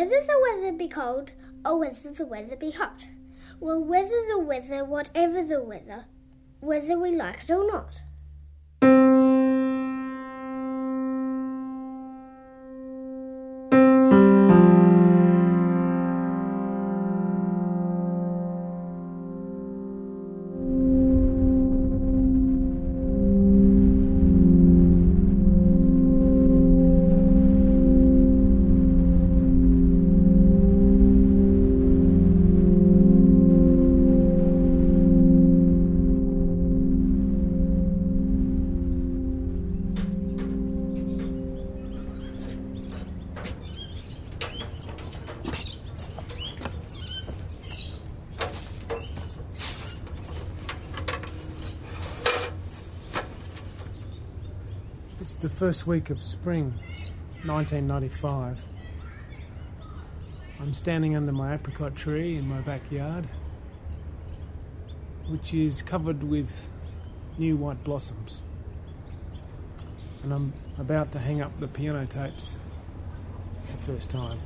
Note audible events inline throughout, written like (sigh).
whether the weather be cold or whether the weather be hot. Well, whether the weather, whatever the weather, whether we like it or not. First week of spring, 1995. I'm standing under my apricot tree in my backyard, which is covered with new white blossoms. And I'm about to hang up the piano tapes for the first time.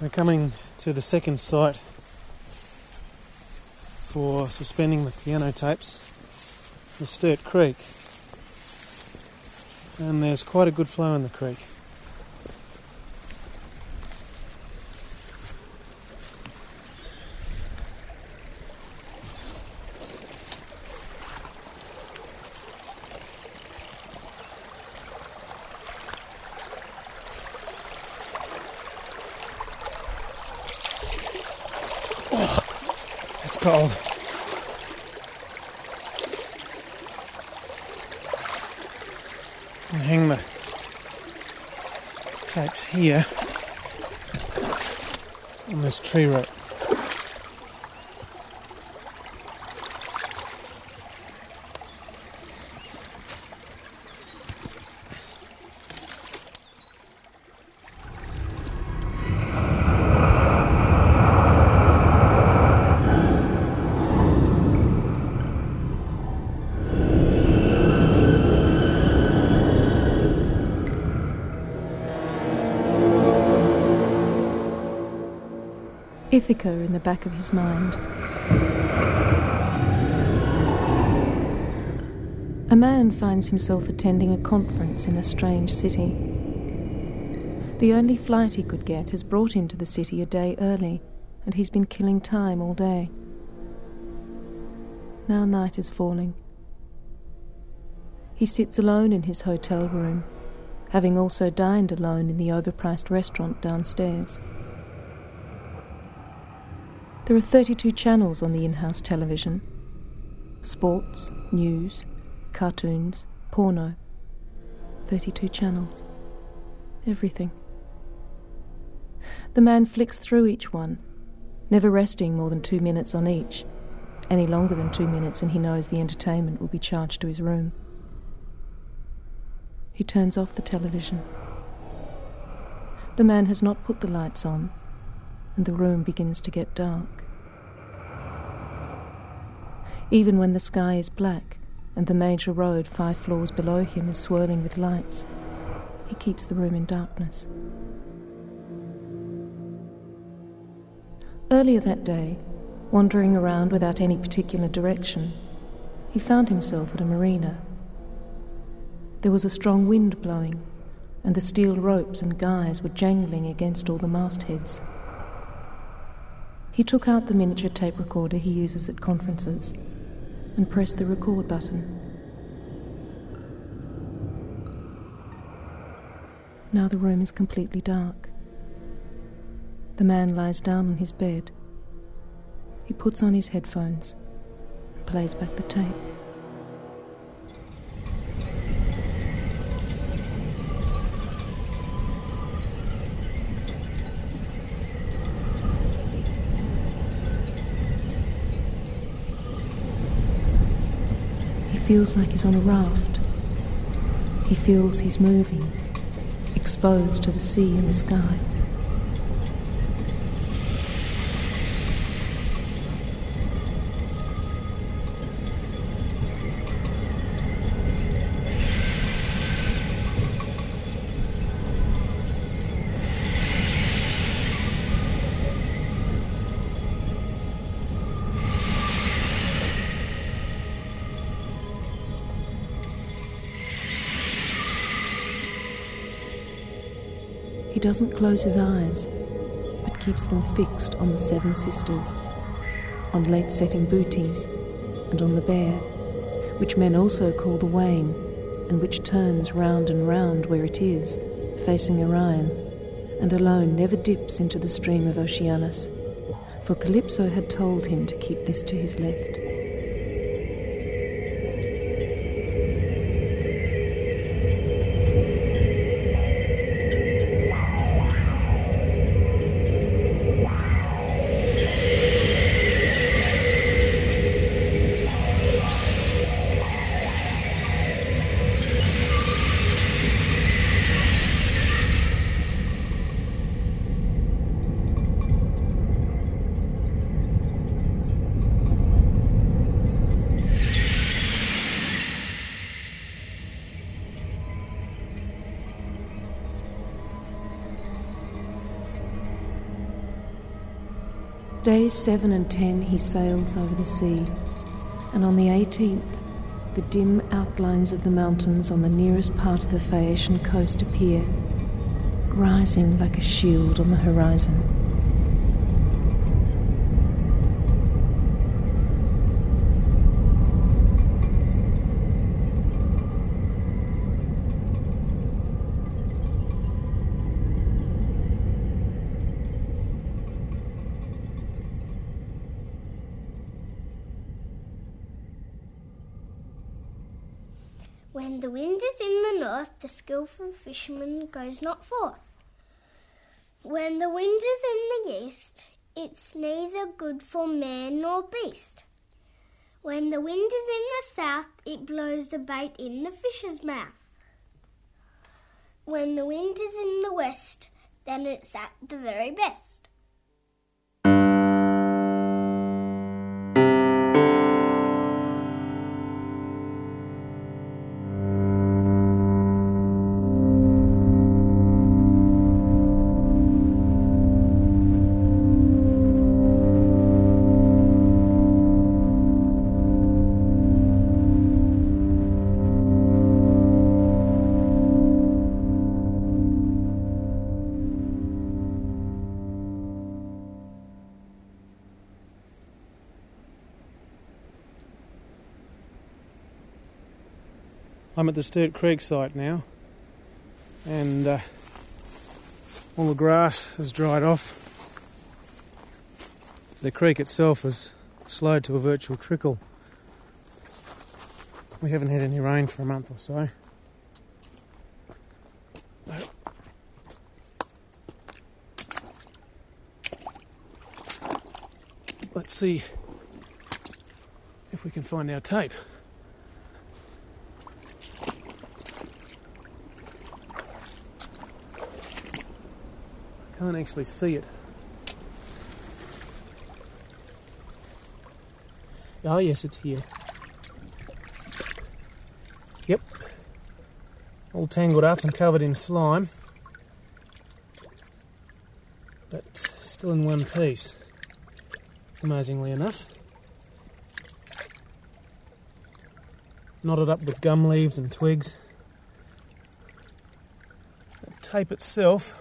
We're coming to the second site for suspending the piano tapes, the Sturt Creek. And there's quite a good flow in the creek. Ithaca in the back of his mind. A man finds himself attending a conference in a strange city. The only flight he could get has brought him to the city a day early, and he's been killing time all day. Now night is falling. He sits alone in his hotel room, having also dined alone in the overpriced restaurant downstairs. There are 32 channels on the in house television sports, news, cartoons, porno. 32 channels. Everything. The man flicks through each one, never resting more than two minutes on each. Any longer than two minutes, and he knows the entertainment will be charged to his room. He turns off the television. The man has not put the lights on, and the room begins to get dark. Even when the sky is black and the major road five floors below him is swirling with lights, he keeps the room in darkness. Earlier that day, wandering around without any particular direction, he found himself at a marina. There was a strong wind blowing, and the steel ropes and guys were jangling against all the mastheads. He took out the miniature tape recorder he uses at conferences and pressed the record button. Now the room is completely dark. The man lies down on his bed. He puts on his headphones and plays back the tape. Feels like he's on a raft. He feels he's moving, exposed to the sea and the sky. Doesn't close his eyes, but keeps them fixed on the Seven Sisters, on late setting Boötes, and on the bear, which men also call the Wain, and which turns round and round where it is, facing Orion, and alone never dips into the stream of Oceanus, for Calypso had told him to keep this to his left. 7 and 10 he sails over the sea, and on the 18th, the dim outlines of the mountains on the nearest part of the Phaeacian coast appear, rising like a shield on the horizon. The wind is in the north, the skilful fisherman goes not forth. When the wind is in the east, it's neither good for man nor beast. When the wind is in the south, it blows the bait in the fish's mouth. When the wind is in the west, then it's at the very best. I'm at the Sturt Creek site now, and uh, all the grass has dried off. The creek itself has slowed to a virtual trickle. We haven't had any rain for a month or so. Let's see if we can find our tape. I can't actually see it. Oh, yes, it's here. Yep. All tangled up and covered in slime. But still in one piece. Amazingly enough. Knotted up with gum leaves and twigs. The tape itself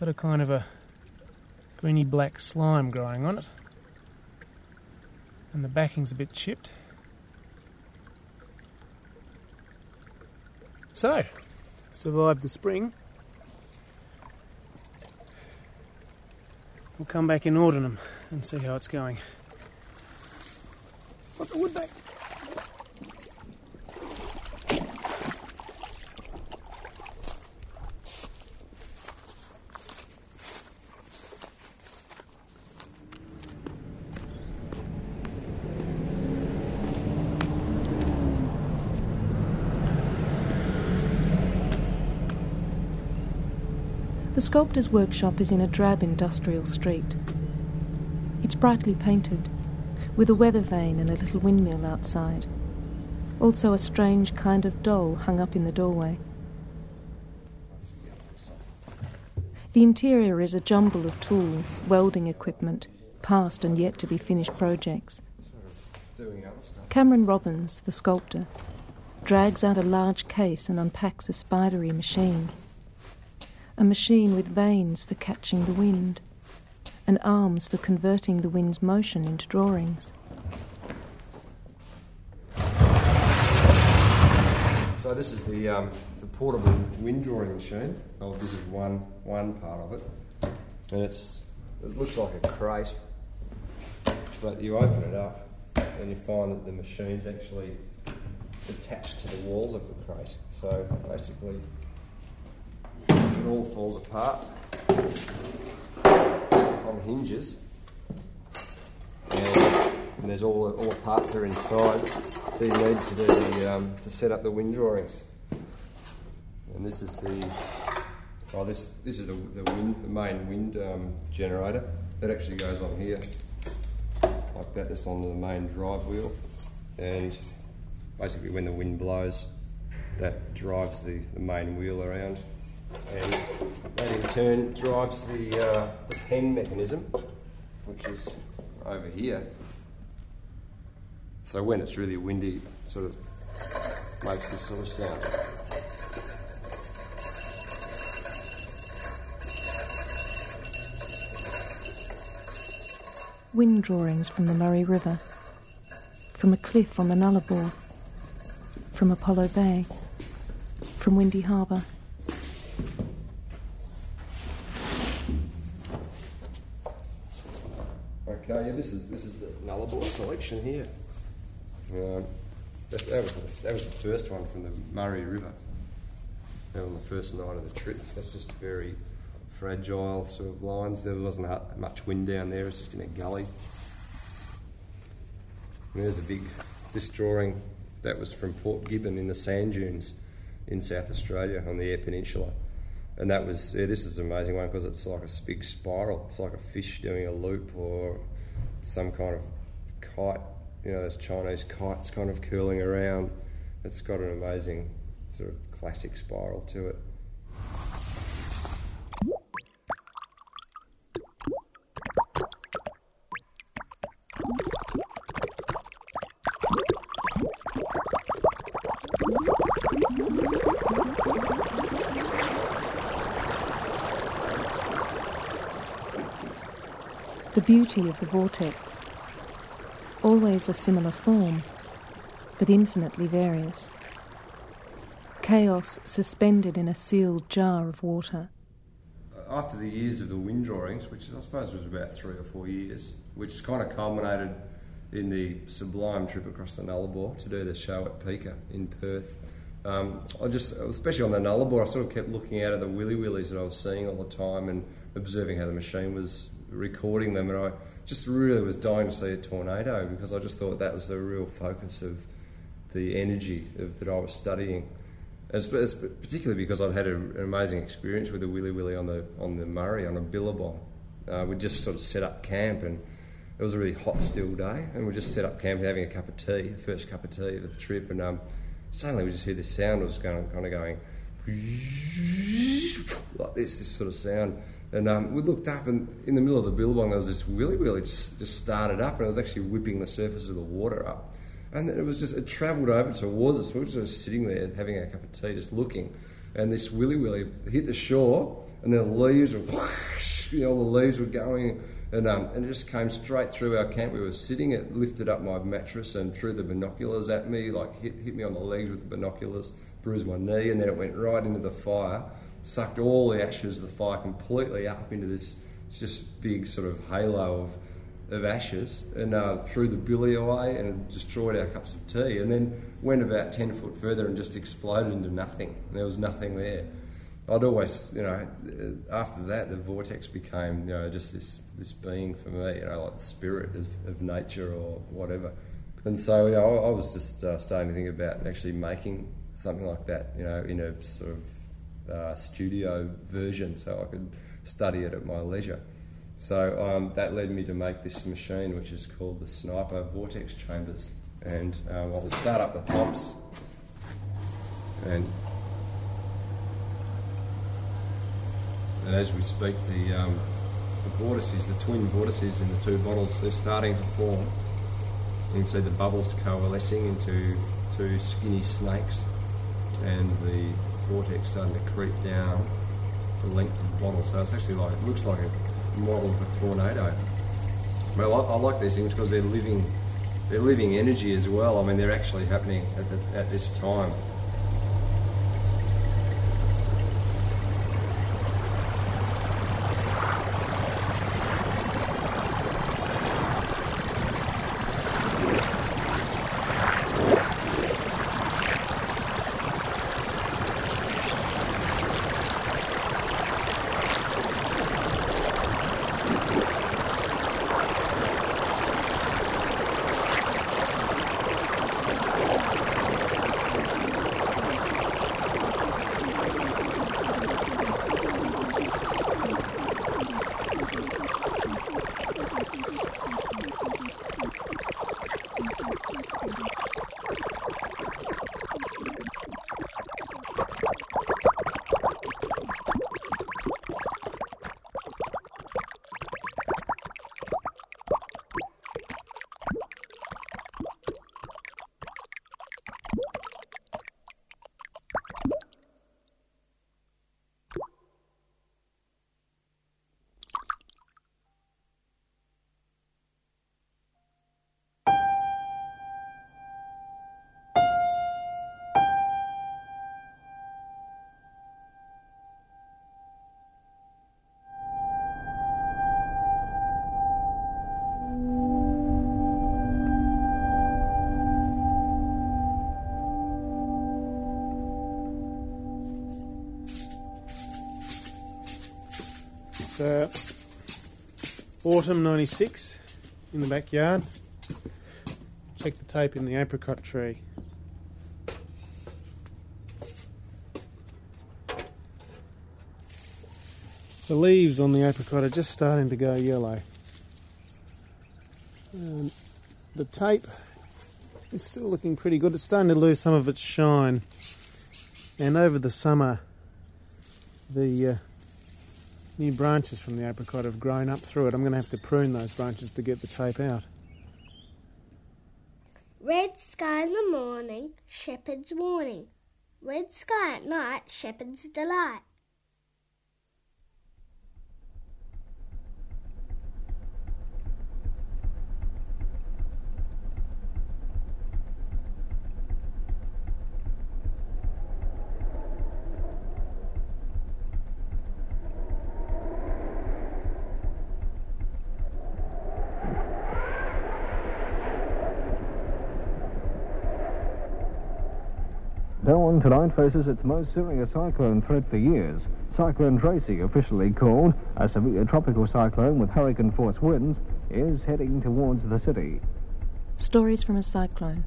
got a kind of a greeny black slime growing on it. And the backing's a bit chipped. So, survived the spring. We'll come back in autumn and see how it's going. Put the wood back. Sculptor's workshop is in a drab industrial street. It's brightly painted, with a weather vane and a little windmill outside. Also, a strange kind of doll hung up in the doorway. The interior is a jumble of tools, welding equipment, past and yet to be finished projects. Cameron Robbins, the sculptor, drags out a large case and unpacks a spidery machine. A machine with vanes for catching the wind, and arms for converting the wind's motion into drawings. So this is the um, the portable wind drawing machine. Oh, this is one one part of it, and it's it looks like a crate, but you open it up and you find that the machine's actually attached to the walls of the crate. So basically, it all falls apart on hinges, and, there's all the, all the parts are inside you need to do the, um, to set up the wind drawings. And this is the oh this this is the, the, wind, the main wind um, generator that actually goes on here like that. That's on the main drive wheel, and basically when the wind blows, that drives the, the main wheel around, and that in turn drives the, uh, the pen mechanism, which is over here. So when it's really windy, it sort of makes this sort of sound. Wind drawings from the Murray River, from a cliff on the Nullarbor, from Apollo Bay, from Windy Harbour. Okay, yeah, this is this is the Nullarbor selection here. Um, that, that, was the, that was the first one from the Murray River. on the first night of the trip. That's just very fragile sort of lines. There wasn't much wind down there, it was just in a gully. And there's a big, this drawing that was from Port Gibbon in the sand dunes in South Australia on the Eyre Peninsula. And that was, yeah, this is an amazing one because it's like a big spiral. It's like a fish doing a loop or some kind of kite, you know, those Chinese kites kind of curling around. It's got an amazing sort of classic spiral to it. Beauty of the vortex. Always a similar form, but infinitely various. Chaos suspended in a sealed jar of water. After the years of the wind drawings, which I suppose was about three or four years, which kind of culminated in the sublime trip across the Nullarbor to do the show at PICA in Perth. Um, I just, especially on the Nullarbor, I sort of kept looking out at the willy willies that I was seeing all the time and observing how the machine was recording them, and I just really was dying to see a tornado because I just thought that was the real focus of the energy of, that I was studying. Particularly because I'd had a, an amazing experience with the Willy Willy on the on the Murray on a billabong. Uh, we just sort of set up camp, and it was a really hot, still day, and we just set up camp having a cup of tea, the first cup of tea of the trip, and um, suddenly we just heard this sound It was going, kind of going like this, this sort of sound and um, we looked up, and in the middle of the billabong, there was this willy willy just, just started up, and it was actually whipping the surface of the water up. And then it was just, it travelled over towards us. We were just sitting there having a cup of tea, just looking. And this willy willy hit the shore, and then the leaves were whoosh, you know, the leaves were going, and, um, and it just came straight through our camp. We were sitting, it lifted up my mattress and threw the binoculars at me, like hit, hit me on the legs with the binoculars, bruised my knee, and then it went right into the fire sucked all the ashes of the fire completely up into this just big sort of halo of, of ashes and uh, threw the billy away and destroyed our cups of tea and then went about 10 foot further and just exploded into nothing. There was nothing there. I'd always, you know, after that, the vortex became, you know, just this, this being for me, you know, like the spirit of, of nature or whatever. And so, you know, I was just uh, starting to think about actually making something like that, you know, in a sort of uh, studio version so I could study it at my leisure. So um, that led me to make this machine, which is called the Sniper Vortex Chambers. And um, I will start up the pumps and and as we speak, the, um, the vortices, the twin vortices in the two bottles, they're starting to form. You can see the bubbles coalescing into two skinny snakes, and the vortex starting to creep down the length of the bottle. So it's actually like it looks like a model of a tornado. Well, I, I like these things because they're living, they're living energy as well. I mean, they're actually happening at, the, at this time. Uh, autumn 96 in the backyard. Check the tape in the apricot tree. The leaves on the apricot are just starting to go yellow. And the tape is still looking pretty good. It's starting to lose some of its shine. And over the summer, the uh, new branches from the apricot have grown up through it. I'm going to have to prune those branches to get the tape out. Red sky in the morning, shepherd's warning. Red sky at night, shepherd's delight. Tonight faces its most serious cyclone threat for years. Cyclone Tracy, officially called a severe tropical cyclone with hurricane force winds, is heading towards the city. Stories from a cyclone.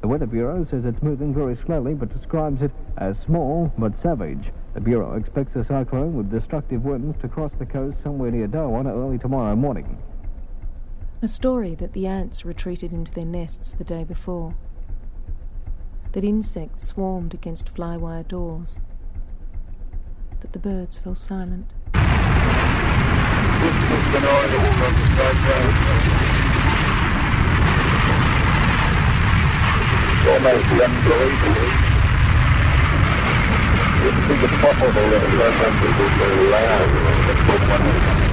The Weather Bureau says it's moving very slowly but describes it as small but savage. The Bureau expects a cyclone with destructive winds to cross the coast somewhere near Darwin early tomorrow morning. A story that the ants retreated into their nests the day before that insects swarmed against flywire doors, that the birds fell silent. Almost unbelievable. You see the bubble there, it loud.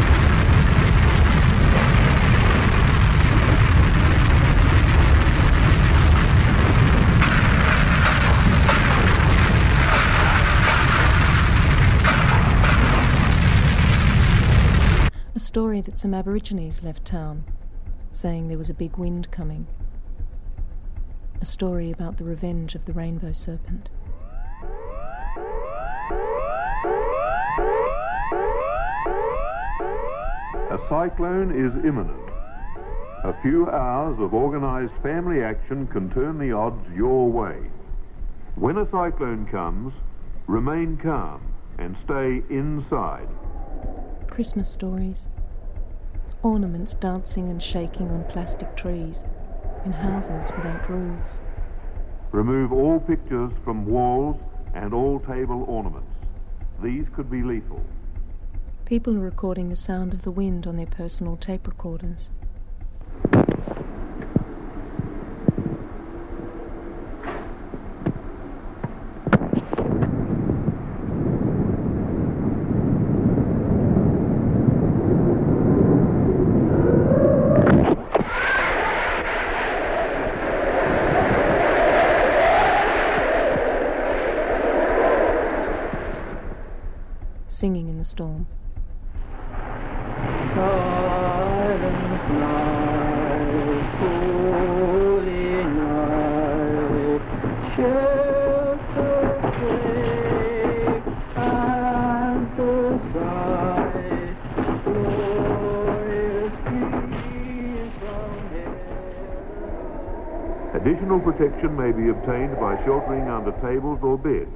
Story that some Aborigines left town, saying there was a big wind coming. A story about the revenge of the rainbow serpent. A cyclone is imminent. A few hours of organised family action can turn the odds your way. When a cyclone comes, Remain calm and stay inside. Christmas stories. Ornaments dancing and shaking on plastic trees in houses without roofs. Remove all pictures from walls and all table ornaments. These could be lethal. People are recording the sound of the wind on their personal tape recorders. Singing in the storm. Additional protection may be obtained by sheltering under tables or beds,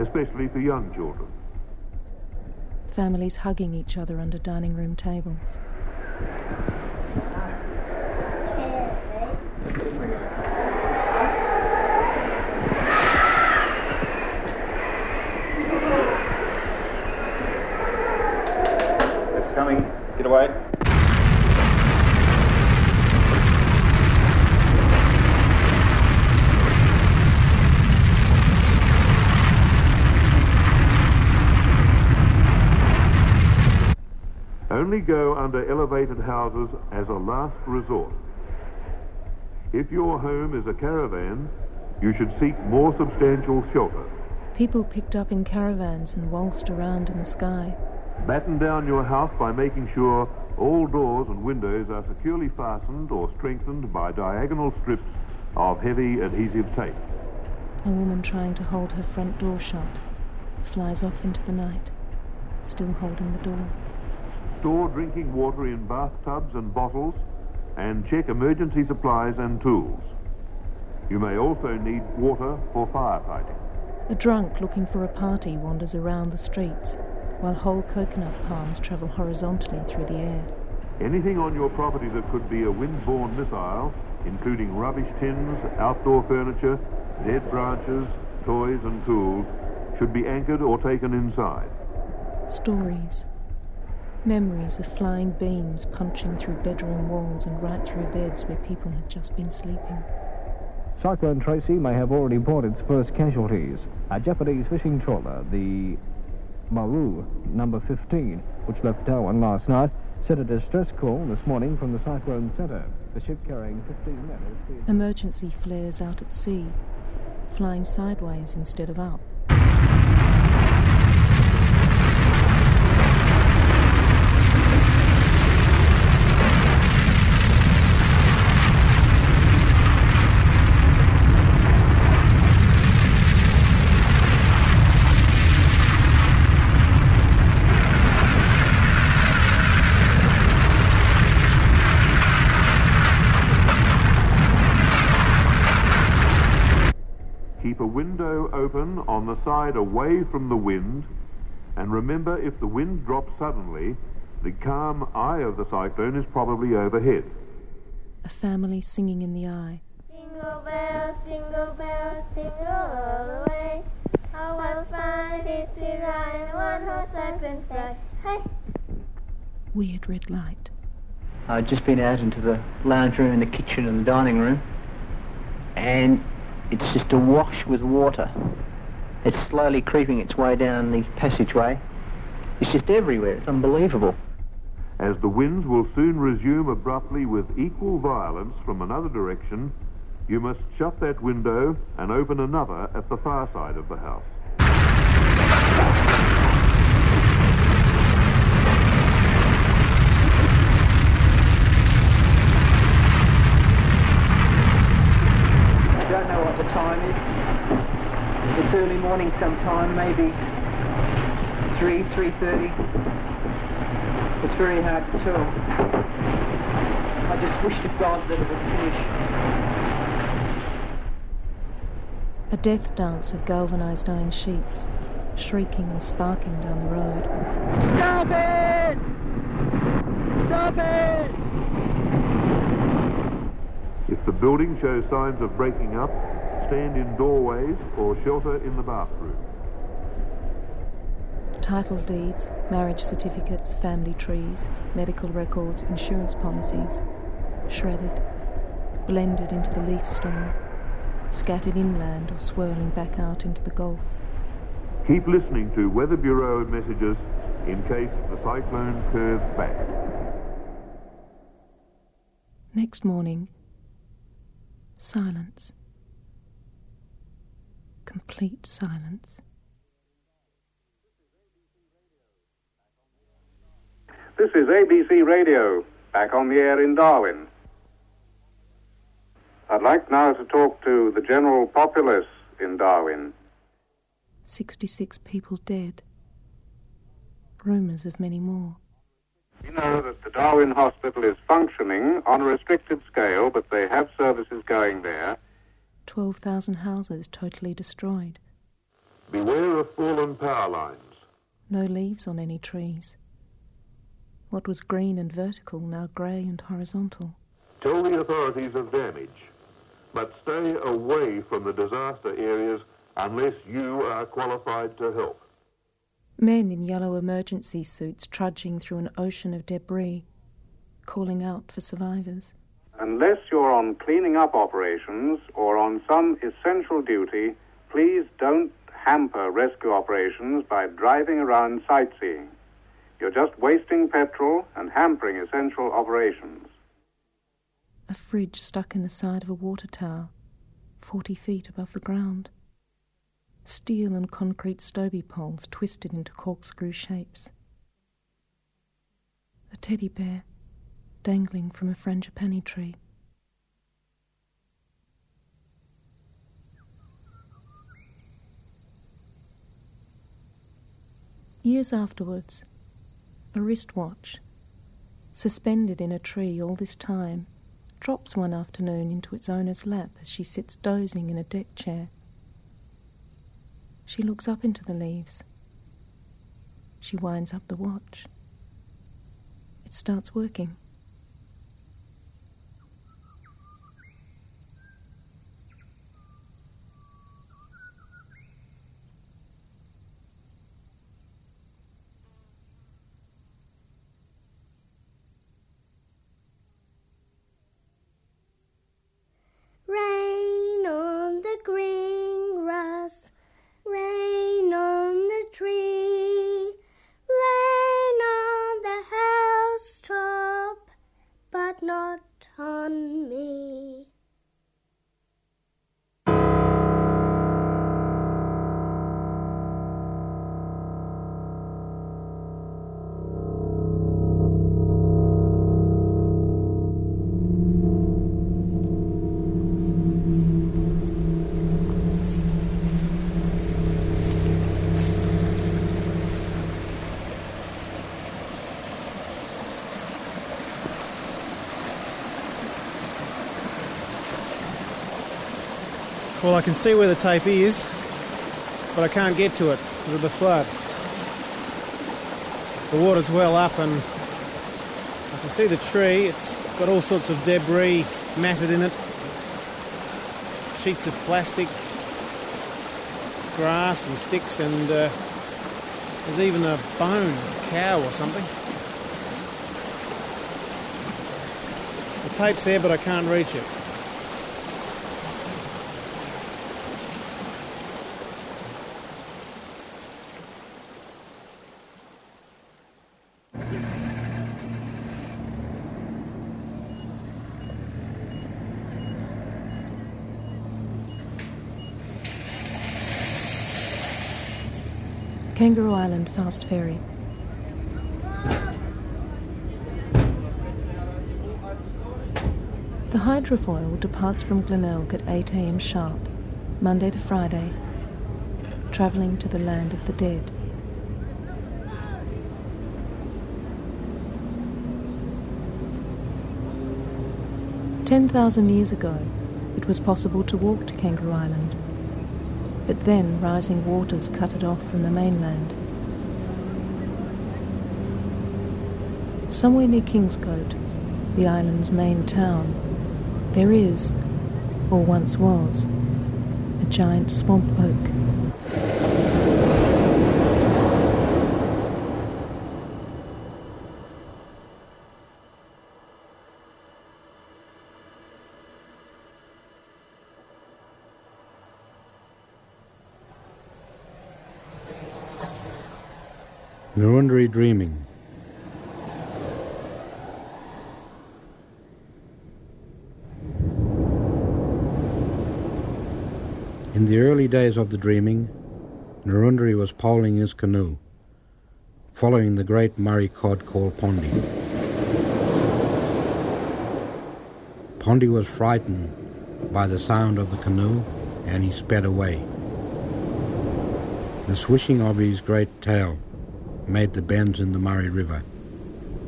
especially for young children. Families hugging each other under dining room tables. It's coming. Get away. Only go under elevated houses as a last resort. If your home is a caravan, you should seek more substantial shelter. People picked up in caravans and waltzed around in the sky. Batten down your house by making sure all doors and windows are securely fastened or strengthened by diagonal strips of heavy adhesive tape. A woman trying to hold her front door shut flies off into the night, still holding the door. Store drinking water in bathtubs and bottles and check emergency supplies and tools. You may also need water for firefighting. A drunk looking for a party wanders around the streets, while whole coconut palms travel horizontally through the air. Anything on your property that could be a wind-borne missile, including rubbish tins, outdoor furniture, dead branches, toys and tools, should be anchored or taken inside. Stories. Memories of flying beams punching through bedroom walls and right through beds where people had just been sleeping. Cyclone Tracy may have already brought its first casualties. A Japanese fishing trawler, the Maru number 15, which left Darwin last night, sent a distress call this morning from the cyclone center. The ship carrying 15 men is. Emergency flares out at sea, flying sideways instead of up. Keep a window open on the side away from the wind, and remember if the wind drops suddenly, the calm eye of the cyclone is probably overhead. A family singing in the eye. Jingle bells, jingle bells, jingle all the way. How well fun it is to ride in a one-horse open sleigh. Hey! Weird red light. I'd just been out into the lounge room and the kitchen and the dining room, and it's just awash with water. It's slowly creeping its way down the passageway. It's just everywhere. It's unbelievable. As the winds will soon resume abruptly with equal violence from another direction, you must shut that window and open another at the far side of the house. I don't know what the time is. It's early morning sometime, maybe 3, 3.30. It's very hard to tell. I just wish to God that it would finish. A death dance of galvanized iron sheets, shrieking and sparking down the road. Stop it! Stop it! If the building shows signs of breaking up, stand in doorways or shelter in the bathroom. Title deeds, marriage certificates, family trees, medical records, insurance policies. Shredded, blended into the leaf storm, scattered inland or swirling back out into the Gulf. Keep listening to Weather Bureau messages in case the cyclone curves back. Next morning, silence. Complete silence. This is ABC Radio, back on the air in Darwin. I'd like now to talk to the general populace in Darwin. 66 people dead. Rumours of many more. We know that the Darwin Hospital is functioning on a restricted scale, but they have services going there. 12,000 houses totally destroyed. Beware of fallen power lines. No leaves on any trees. What was green and vertical now grey and horizontal. Tell the authorities of damage, but stay away from the disaster areas unless you are qualified to help. Men in yellow emergency suits trudging through an ocean of debris, calling out for survivors. Unless you're on cleaning up operations or on some essential duty, please don't hamper rescue operations by driving around sightseeing. You're just wasting petrol and hampering essential operations. A fridge stuck in the side of a water tower, 40 feet above the ground. Steel and concrete Stobie poles twisted into corkscrew shapes. A teddy bear dangling from a frangipani tree. Years afterwards, a wristwatch, suspended in a tree all this time, drops one afternoon into its owner's lap as she sits dozing in a deck chair. She looks up into the leaves. She winds up the watch. It starts working. Well, I can see where the tape is, but I can't get to it because of the flood. The water's well up and I can see the tree. It's got all sorts of debris matted in it. Sheets of plastic, grass and sticks and uh, there's even a bone, a cow or something. The tape's there but I can't reach it. Kangaroo Island Fast Ferry. The hydrofoil departs from Glenelg at 8 am sharp, Monday to Friday, travelling to the land of the dead. Ten thousand years ago, it was possible to walk to Kangaroo Island. But then rising waters cut it off from the mainland. Somewhere near Kingscote, the island's main town, there is, or once was, a giant swamp oak. Ngurunderi Dreaming. In the early days of the dreaming, Ngurunderi was poling his canoe, following the great Murray cod called Pondi. Pondi was frightened by the sound of the canoe and he sped away. The swishing of his great tail made the bends in the Murray River,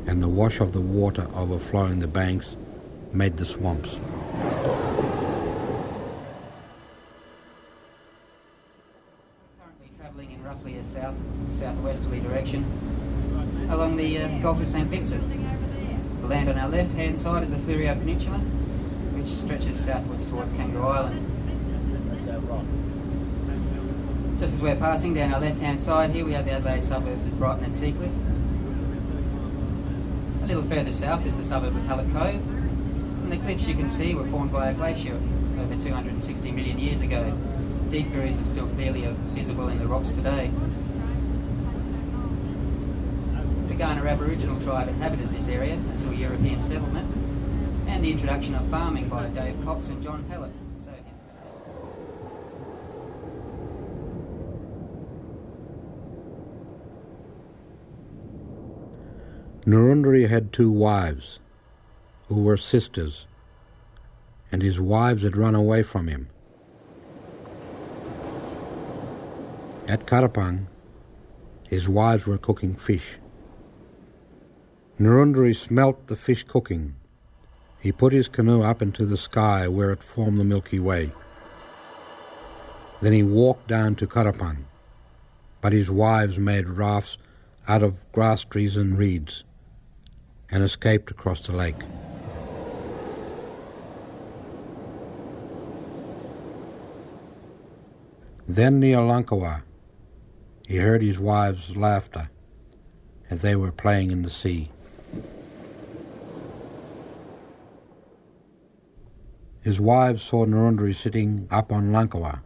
and the wash of the water overflowing the banks made the swamps. Currently travelling in roughly a south southwesterly direction along the uh, Gulf of St Vincent. The land on our left hand side is the Fleurieu Peninsula, which stretches southwards towards Kangaroo Island. Just as we're passing down our left hand side here, we have the Adelaide suburbs of Brighton and Seacliff. A little further south is the suburb of Hallett Cove, and the cliffs you can see were formed by a glacier over 260 million years ago. Deep grooves are still clearly visible in the rocks today. The Kaurna Aboriginal tribe inhabited this area until European settlement and the introduction of farming by Dave Cox and John Pellet. So Ngurunderi had two wives, who were sisters, and his wives had run away from him. At Karapang, his wives were cooking fish. Ngurunderi smelt the fish cooking. He put his canoe up into the sky where it formed the Milky Way. Then he walked down to Karapang, but his wives made rafts out of grass trees and reeds and escaped across the lake. Then near Lankawa, he heard his wives' laughter as they were playing in the sea. His wives saw Ngurunderi sitting up on Lankawa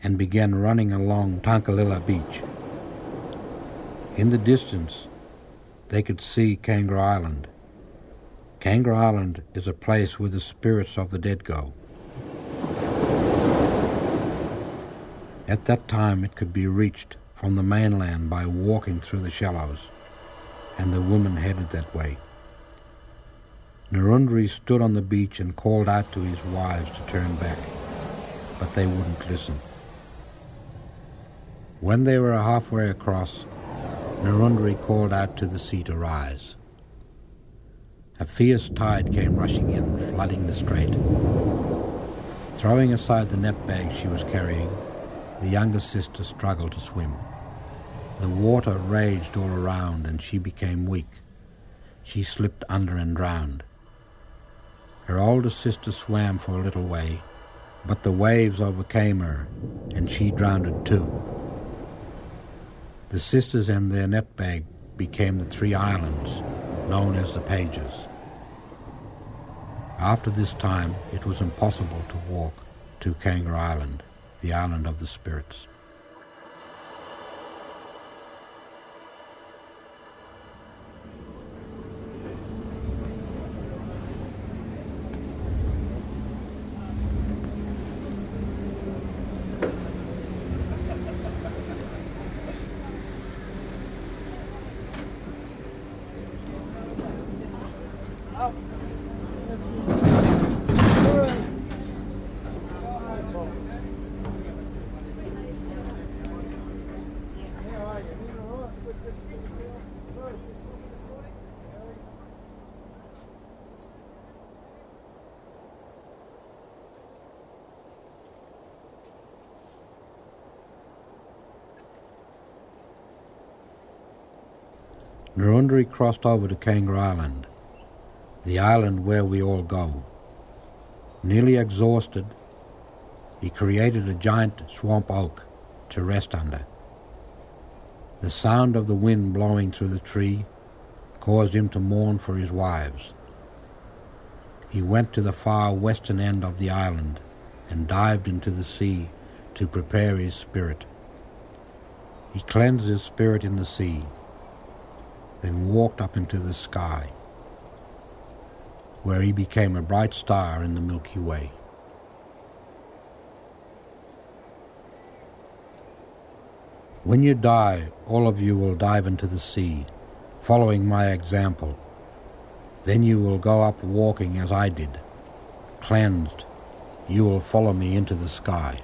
and began running along Tunkalilla beach. In the distance, they could see Kangaroo Island. Kangaroo Island is a place where the spirits of the dead go. At that time, it could be reached from the mainland by walking through the shallows, and the women headed that way. Ngurunderi stood on the beach and called out to his wives to turn back, but they wouldn't listen. When they were halfway across, Ngurunderi called out to the sea to rise. A fierce tide came rushing in, flooding the strait. Throwing aside the net bag she was carrying, the younger sister struggled to swim. The water raged all around and she became weak. She slipped under and drowned. Her older sister swam for a little way, but the waves overcame her and she drowned too. The sisters and their net bag became the three islands, known as the Pages. After this time, it was impossible to walk to Kangaroo Island, the island of the spirits. Ngurunderi crossed over to Kangaroo Island, the island where we all go. Nearly exhausted, he created a giant swamp oak to rest under. The sound of the wind blowing through the tree caused him to mourn for his wives. He went to the far western end of the island and dived into the sea to prepare his spirit. He cleansed his spirit in the sea, then walked up into the sky, where he became a bright star in the Milky Way. When you die, all of you will dive into the sea, following my example. Then you will go up walking as I did. Cleansed, you will follow me into the sky.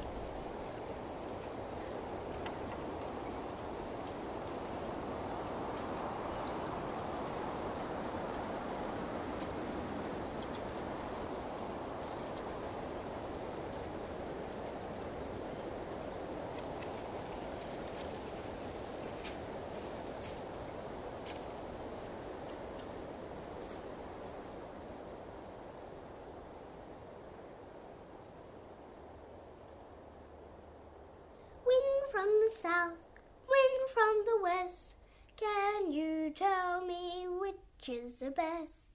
Wind from the south, wind from the west. Can you tell me which is the best?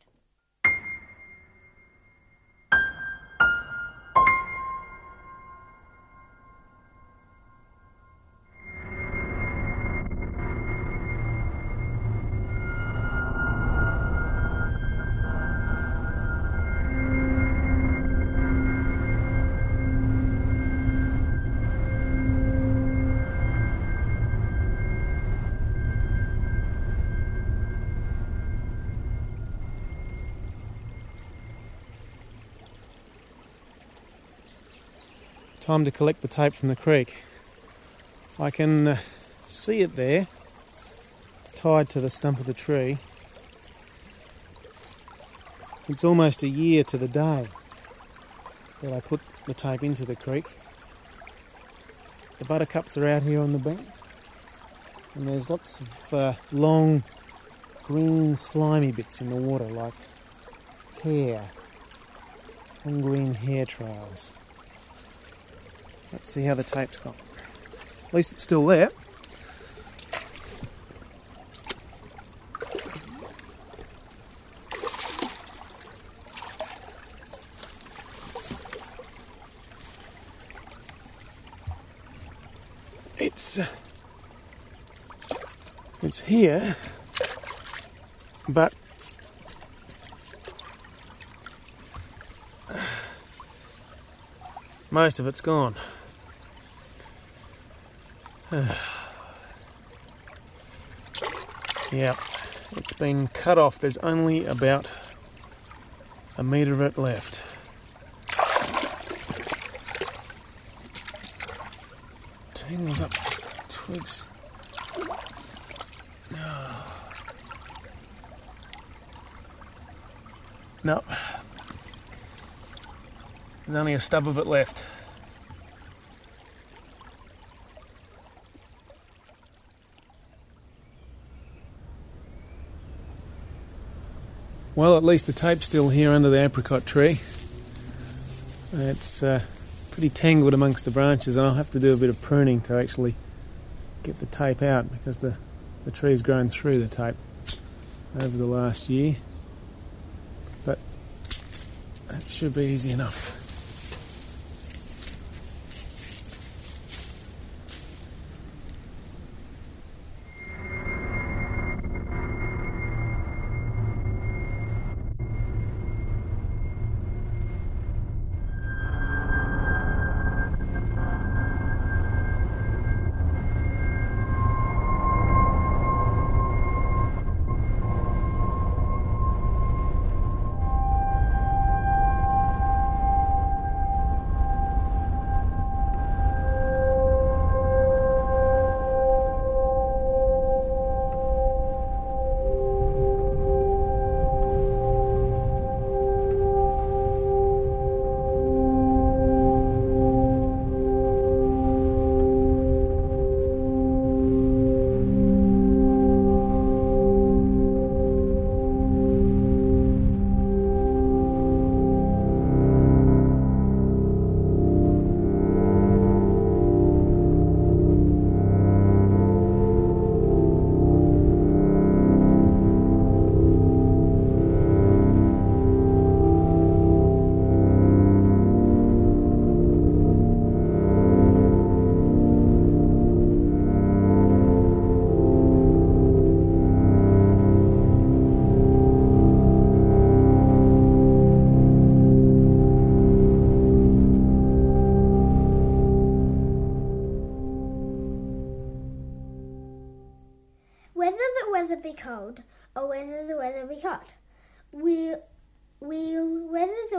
Time to collect the tape from the creek. I can uh, see it there, tied to the stump of the tree. It's almost a year to the day that I put the tape into the creek. The buttercups are out here on the bank, and there's lots of uh, long, green, slimy bits in the water, like hair, long green hair trails. Let's see how the tape's gone. At least it's still there. It's uh, it's here, but most of it's gone. (sighs) yeah, it's been cut off. There's only about a metre of it left. Tangles up twigs. (sighs) No. There's only a stub of it left. Well, at least the tape's still here under the apricot tree. It's uh, pretty tangled amongst the branches, and I'll have to do a bit of pruning to actually get the tape out because the, the tree's grown through the tape over the last year. But that should be easy enough.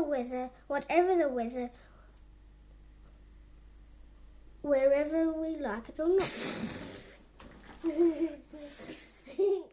The weather, whatever the weather, wherever we like it or not. (laughs) (laughs)